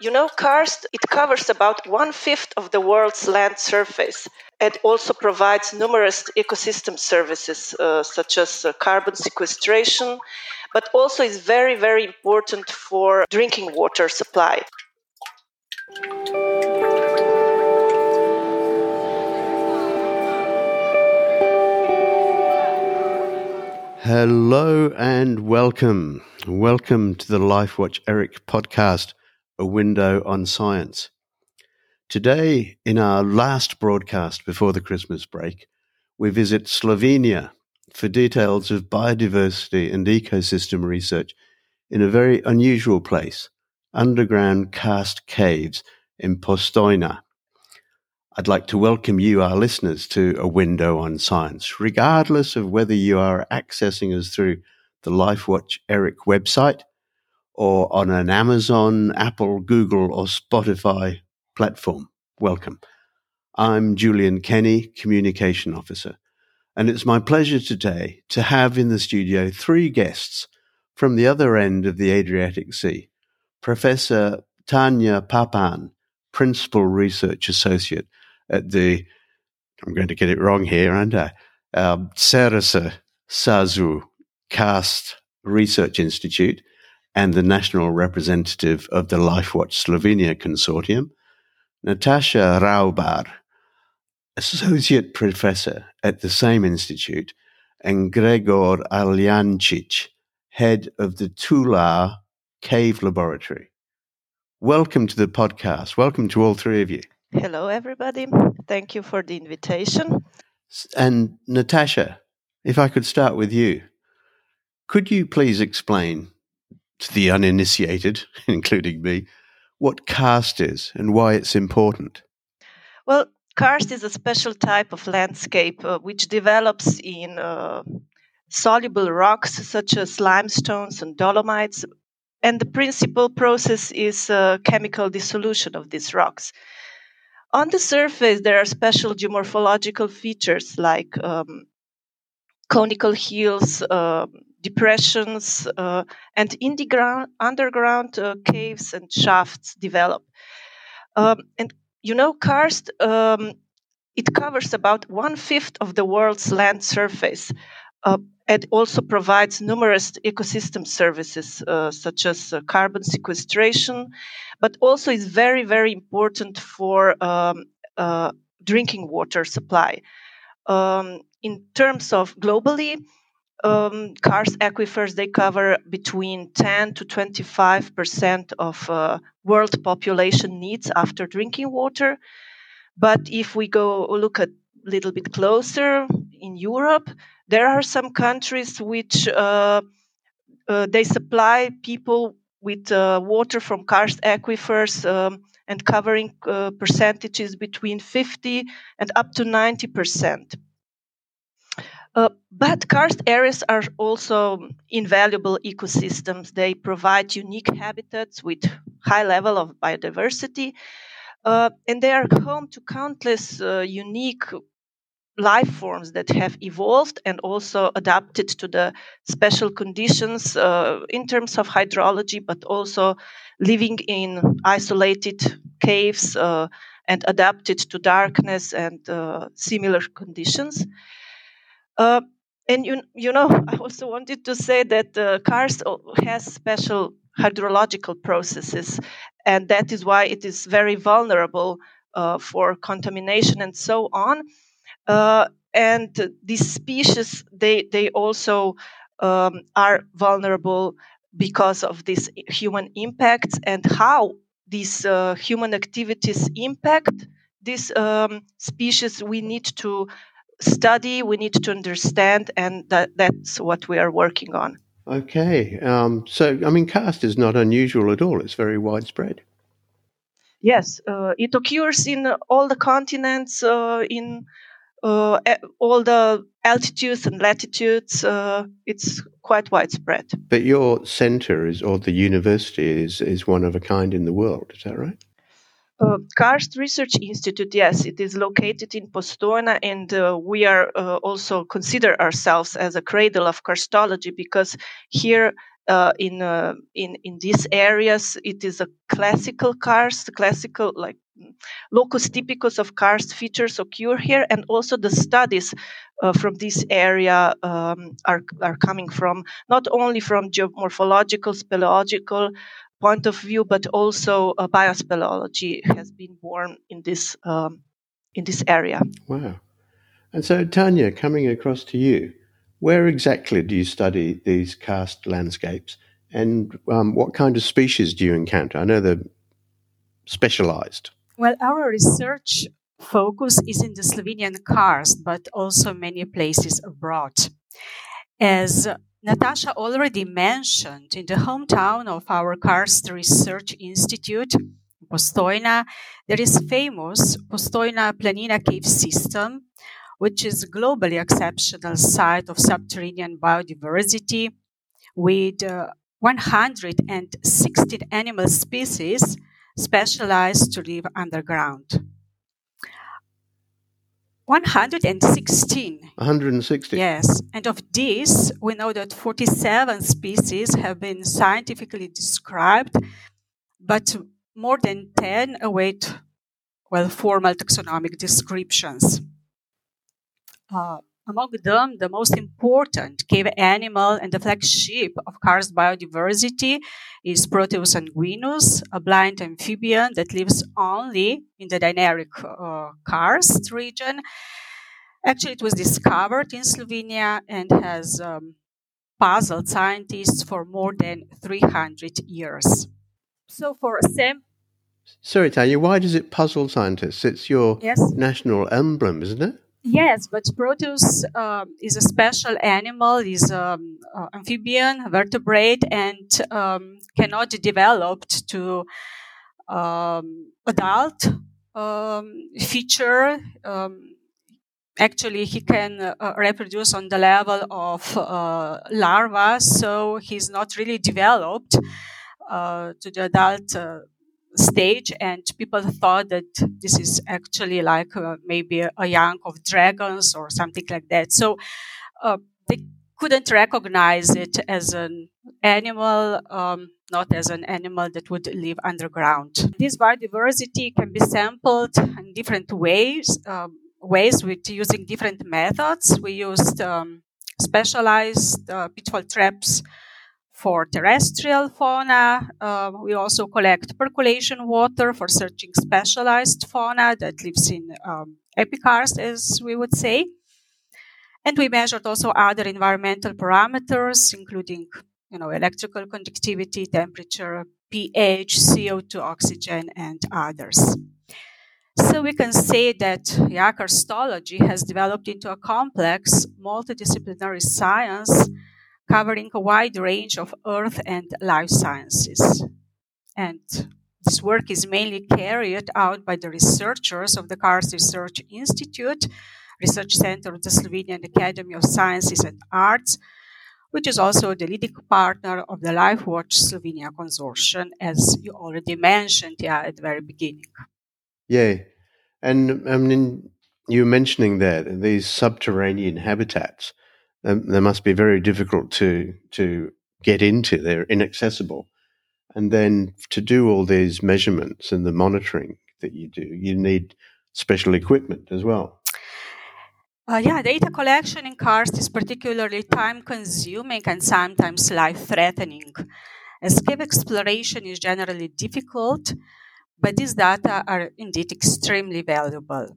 You know, karst, it covers about one fifth of the world's land surface and also provides numerous ecosystem services uh, such as uh, carbon sequestration, but also is very, very important for drinking water supply. Hello and welcome. Welcome to the LifeWatch ERIC podcast, A Window on Science. Today, in our last broadcast before the Christmas break, we visit Slovenia for details of biodiversity and ecosystem research in a very unusual place, underground karst caves in Postojna. I'd like to welcome you, our listeners, to a window on science, regardless of whether you are accessing us through the LifeWatch ERIC website or on an Amazon, Apple, Google, or Spotify platform. Welcome. I'm Julian Kenny, Communication Officer, and it's my pleasure today to have in the studio three guests from the other end of the Adriatic Sea Professor Tanja Pipan, Principal Research Associate at the, I'm going to get it wrong here, aren't I? Um, ZRC SAZU Karst Research Institute and the national representative of the LifeWatch Slovenia Consortium, Nataša Ravbar, associate professor at the same institute, and Gregor Aljančič, head of the Tular Cave Laboratory. Welcome to the podcast. Welcome to all three of you. Hello, everybody. Thank you for the invitation. And Nataša, if I could start with you, could you please explain to the uninitiated, including me, what karst is and why it's important? Well, karst is a special type of landscape uh, which develops in uh, soluble rocks such as limestones and dolomites. And the principal process is uh, chemical dissolution of these rocks. On the surface, there are special geomorphological features like um, conical hills, uh, depressions, uh, and underground uh, caves and shafts develop. Um, and you know, karst um, it covers about one fifth of the world's land surface. It also provides numerous ecosystem services uh, such as uh, carbon sequestration, but also is very, very important for um, uh, drinking water supply. Um, in terms of globally, um, karst aquifers they cover between 10 to 25 percent of uh, world population needs after drinking water. But if we go look a little bit closer in Europe, there are some countries which uh, uh, they supply people with uh, water from karst aquifers um, and covering uh, percentages between 50 and up to 90 percent. Uh, but karst areas are also invaluable ecosystems. They provide unique habitats with high level of biodiversity, uh, and they are home to countless uh, unique life forms that have evolved and also adapted to the special conditions uh, in terms of hydrology, but also living in isolated caves uh, and adapted to darkness and similar conditions. Uh, and you, you know, I also wanted to say that uh, karst has special hydrological processes, and that is why it is very vulnerable uh, for contamination and so on. Uh, and these species, they, they also um, are vulnerable because of these human impacts and how these uh, human activities impact these um, species we need to study we need to understand and that, that's what we are working on okay um, so i mean karst is not unusual at all it's very widespread yes uh, it occurs in all the continents uh, in uh, all the altitudes and latitudes. Uh, it's quite widespread. But your center is, or the university is, is one of a kind in the world. Is that right? Uh, Karst Research Institute, yes, it is located in Postojna, and uh, we are uh, also consider ourselves as a cradle of karstology because here uh, in uh, in in these areas. It is a classical karst, classical like locus typicus of karst features occur here, and also the studies uh, from this area um, are are coming from not only from geomorphological, speleological point of view, but also uh, biospeleology has been born in this um, in this area. Wow! And so, Tanja, coming across to you, where exactly do you study these karst landscapes, and um, what kind of species do you encounter? I know they're specialized. Well, our research focus is in the Slovenian karst, but also many places abroad. As Nataša already mentioned, in the hometown of our Karst Research Institute, Postojna, there is famous Postojna Planina cave system, which is globally exceptional site of subterranean biodiversity with uh, 116 animal species specialized to live underground. 116. 160. Yes. And of these, we know that 47 species have been scientifically described, but more than 10 await, well, formal taxonomic descriptions. Uh, among them, the most important cave animal and the flagship of karst biodiversity is Proteus anguinus, a blind amphibian that lives only in the Dinaric uh, karst region. Actually, it was discovered in Slovenia and has um, puzzled scientists for more than 300 years. So, for Sam. Sorry, Tanja, why does it puzzle scientists? It's your yes. national emblem, isn't it? Yes, but Proteus um, is a special animal, is um, uh, amphibian, vertebrate, and um, cannot develop to um, adult um, feature. Um, actually, he can uh, reproduce on the level of uh, larva, so he's not really developed uh, to the adult uh, stage and people thought that this is actually like uh, maybe a, young of dragons or something like that. So uh, they couldn't recognize it as an animal um, not as an animal that would live underground. This biodiversity can be sampled in different ways um, ways with using different methods. We used um, specialized uh, pitfall traps for terrestrial fauna. Uh, we also collect percolation water for searching specialized fauna that lives in um, epikarst, as we would say. And we measured also other environmental parameters, including, you know, electrical conductivity, temperature, pH, CO2, oxygen, and others. So we can say that karstology has developed into a complex multidisciplinary science covering a wide range of earth and life sciences. And this work is mainly carried out by the researchers of the Karst Research Institute, Research Center of the Slovenian Academy of Sciences and Arts, which is also the leading partner of the LifeWatch Slovenia Consortium, as you already mentioned yeah, at the very beginning. Yeah. And I mean, you mentioning that these subterranean habitats they must be very difficult to to get into. They're inaccessible, and then to do all these measurements and the monitoring that you do, you need special equipment as well. Uh, yeah, data collection in karst is particularly time consuming and sometimes life threatening. Escape exploration is generally difficult, but these data are indeed extremely valuable.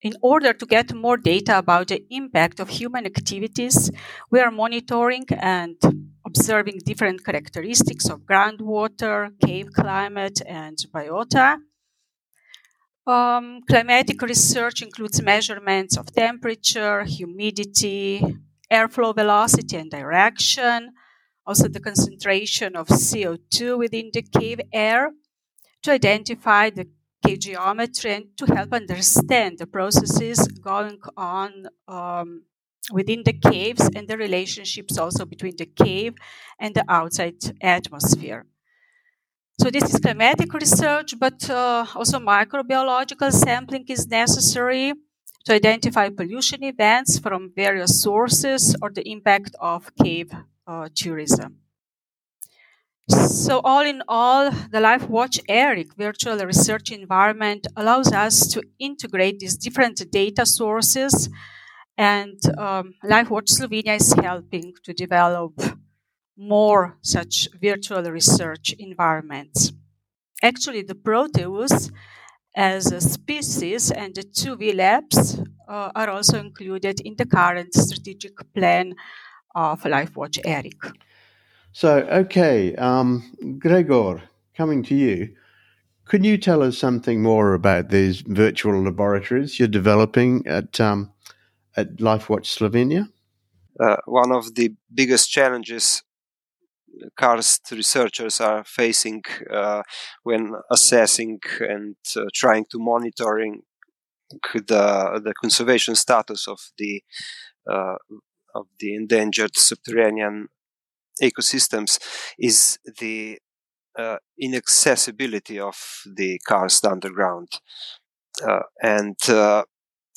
In order to get more data about the impact of human activities, we are monitoring and observing different characteristics of groundwater, cave climate, and biota. Um, climatic research includes measurements of temperature, humidity, airflow velocity and direction, also the concentration of CO2 within the cave air to identify the cave geometry and to help understand the processes going on um, within the caves and the relationships also between the cave and the outside atmosphere. So this is climatic research, but uh, also microbiological sampling is necessary to identify pollution events from various sources or the impact of cave uh, tourism. So, all in all, the LifeWatch ERIC virtual research environment allows us to integrate these different data sources, and um, LifeWatch Slovenia is helping to develop more such virtual research environments. Actually, the Proteus as a species and the two V labs uh, are also included in the current strategic plan of LifeWatch ERIC. So, okay, um, Gregor, coming to you, could you tell us something more about these virtual laboratories you're developing at um, at LifeWatch Slovenia? Uh, one of the biggest challenges karst researchers are facing uh, when assessing and uh, trying to monitoring the the conservation status of the uh, of the endangered subterranean ecosystems is the uh, inaccessibility of the karst underground. Uh, and uh,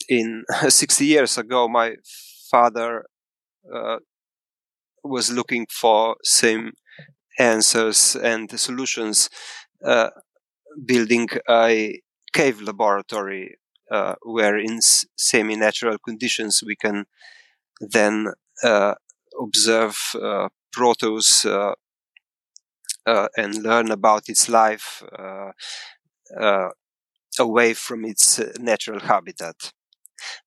in 60 years ago, my father uh, was looking for same answers and solutions, uh, building a cave laboratory uh, where in semi-natural conditions we can then observe Proteus uh, uh, and learn about its life uh, away from its natural habitat.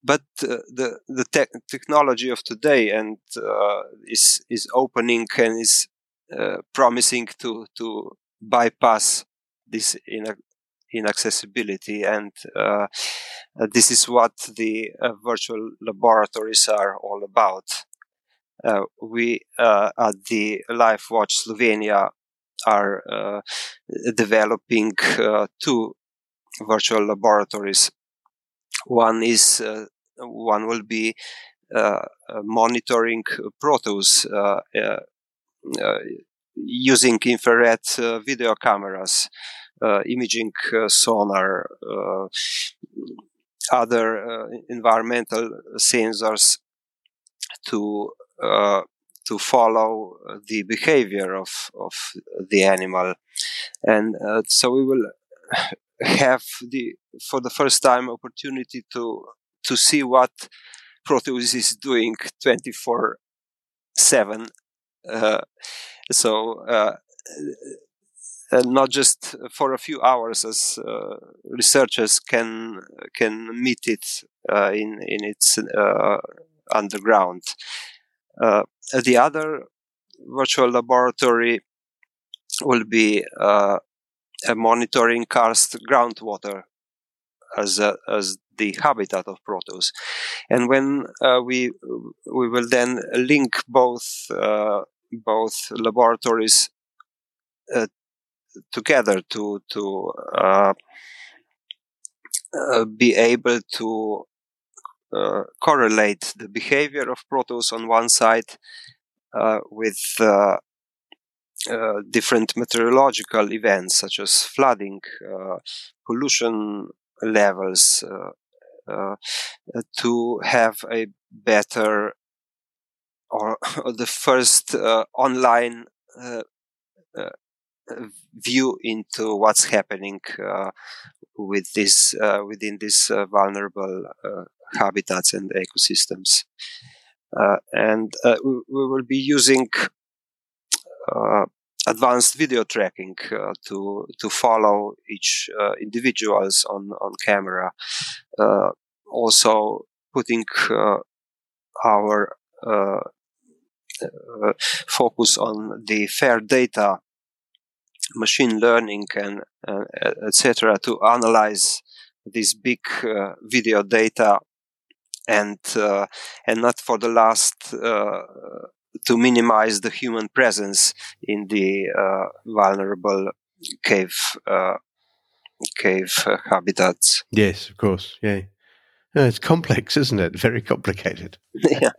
But the the te- technology of today and is is opening and is promising to to bypass this in inaccessibility and uh, this is what the uh, virtual laboratories are all about uh, Uh, we uh, at the LifeWatch Slovenia are uh, developing uh, two virtual laboratories. One is uh, one will be monitoring Proteus using infrared video cameras, imaging sonar, other environmental sensors to uh, to follow the behavior of, of the animal. And uh, so we will have the, for the first time, opportunity to, to see what Proteus is doing 24 7. Uh, so, uh, uh, not just for a few hours, as uh, researchers can can meet it in in its underground. Uh, the other virtual laboratory will be uh, monitoring karst groundwater as a, as the habitat of Proteus, and when uh, we we will then link both uh, both laboratories uh, together to to uh, be able to uh, correlate the behavior of Proteus on one side uh, with uh, different meteorological events such as flooding, pollution levels, to have a better or, or the first uh, online uh, uh, view into what's happening with this within this vulnerable habitats and ecosystems. Uh, and uh, we, we, will be using uh, advanced video tracking uh, to to follow each uh, individuals on on camera. Uh, also, putting our focus on the fair data, machine learning, and etc. to analyze this big video data and uh, and not for the last uh, to minimize the human presence in the uh, vulnerable cave cave habitats. Yes, of course. Yeah, it's complex, isn't it? Very complicated. yeah,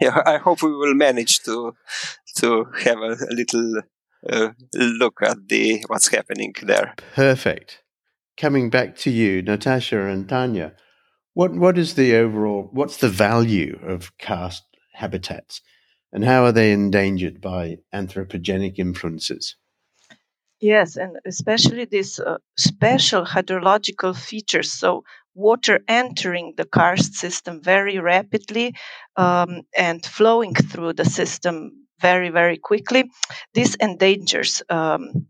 yeah. I hope we will manage to to have a, a little uh, look at the what's happening there. Perfect. Coming back to you, Nataša and Tanja. What what is the overall what's the value of karst habitats and how are they endangered by anthropogenic influences? Yes, and especially these uh, special hydrological features. So, water entering the karst system very rapidly um, and flowing through the system very, very quickly. This endangers um,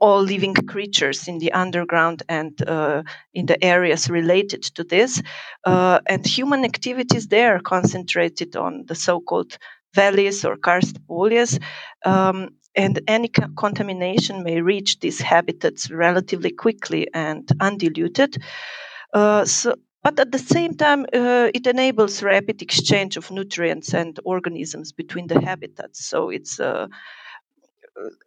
all living creatures in the underground and uh, in the areas related to this. Uh, and human activities there concentrated on the so called valleys or karst poljes. Um, and any co- contamination may reach these habitats relatively quickly and undiluted. Uh, so, but at the same time, uh, it enables rapid exchange of nutrients and organisms between the habitats. So it's uh,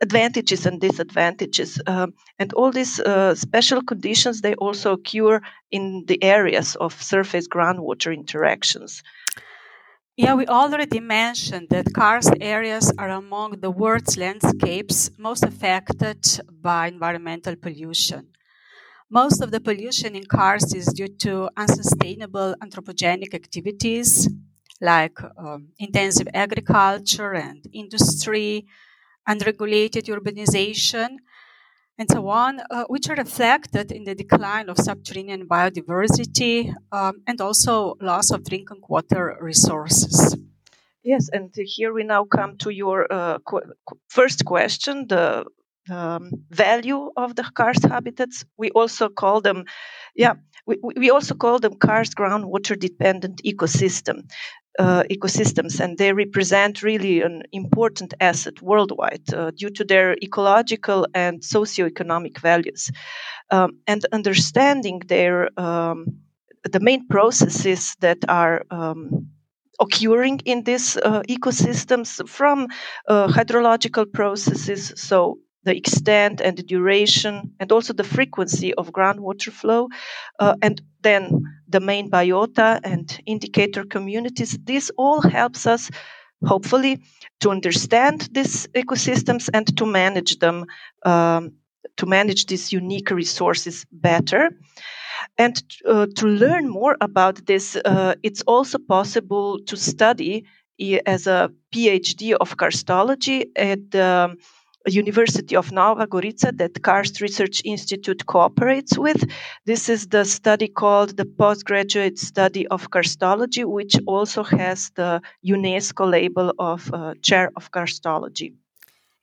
advantages and disadvantages. Um, and all these uh, special conditions, they also occur in the areas of surface groundwater interactions. Yeah, we already mentioned that karst areas are among the world's landscapes most affected by environmental pollution. Most of the pollution in karst is due to unsustainable anthropogenic activities like um, intensive agriculture and industry, unregulated urbanization, and so on, uh, which are reflected in the decline of subterranean biodiversity um, and also loss of drinking water resources. Yes, and here we now come to your uh, qu- first question the um, value of the karst habitats. We also call them, yeah, we, we also call them karst groundwater dependent ecosystem uh, ecosystems, and they represent really an important asset worldwide uh, due to their ecological and socioeconomic values. Um, and understanding their um, the main processes that are um, occurring in these uh, ecosystems from uh, hydrological processes, so the extent and the duration, and also the frequency of groundwater flow, uh, and then the main biota and indicator communities. This all helps us, hopefully, to understand these ecosystems and to manage them, um, to manage these unique resources better. And uh, to learn more about this, uh, it's also possible to study as a PhD of karstology at the University of Nova Gorica that Karst Research Institute cooperates with. This is the study called the Postgraduate Study of Karstology, which also has the UNESCO label of uh, Chair of Karstology.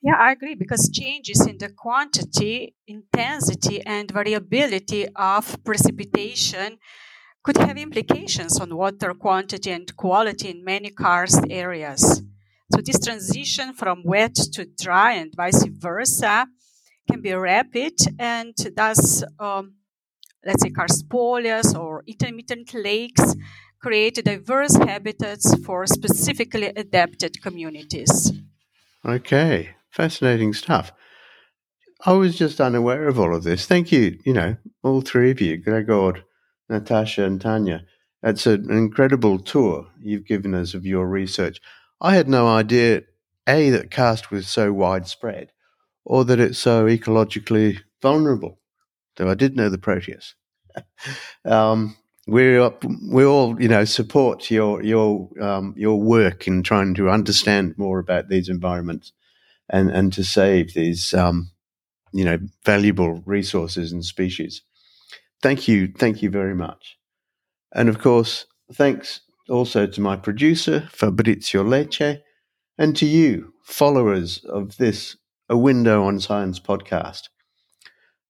Yeah, I agree because changes in the quantity, intensity, and variability of precipitation could have implications on water quantity and quality in many karst areas. So this transition from wet to dry and vice versa can be rapid and thus, um, let's say, karst poljes or intermittent lakes create diverse habitats for specifically adapted communities. Okay, fascinating stuff. I was just unaware of all of this. Thank you, you know, all three of you, Gregor, Nataša, and Tanja. It's an incredible tour you've given us of your research. I had no idea, A, that karst was so widespread or that it's so ecologically vulnerable, though I did know the Proteus. um, we we all you know support your your um, your work in trying to understand more about these environments and and to save these um, you know valuable resources and species. Thank you, thank you very much, and of course thanks also to my producer, Fabrizio Lecce, and to you, followers of this A Window on Science podcast.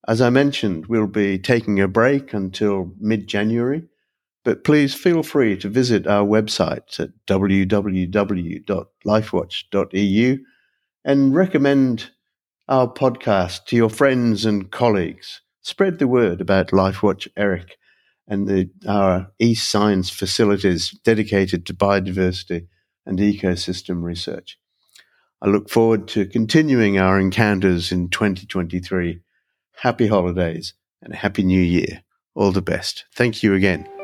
As I mentioned, we'll be taking a break until mid January, but please feel free to visit our website at www.lifewatch.eu and recommend our podcast to your friends and colleagues. Spread the word about LifeWatch ERIC and the, our e-Science facilities dedicated to biodiversity and ecosystem research. I look forward to continuing our encounters in 2023. Happy holidays and a happy new year. All the best. Thank you again.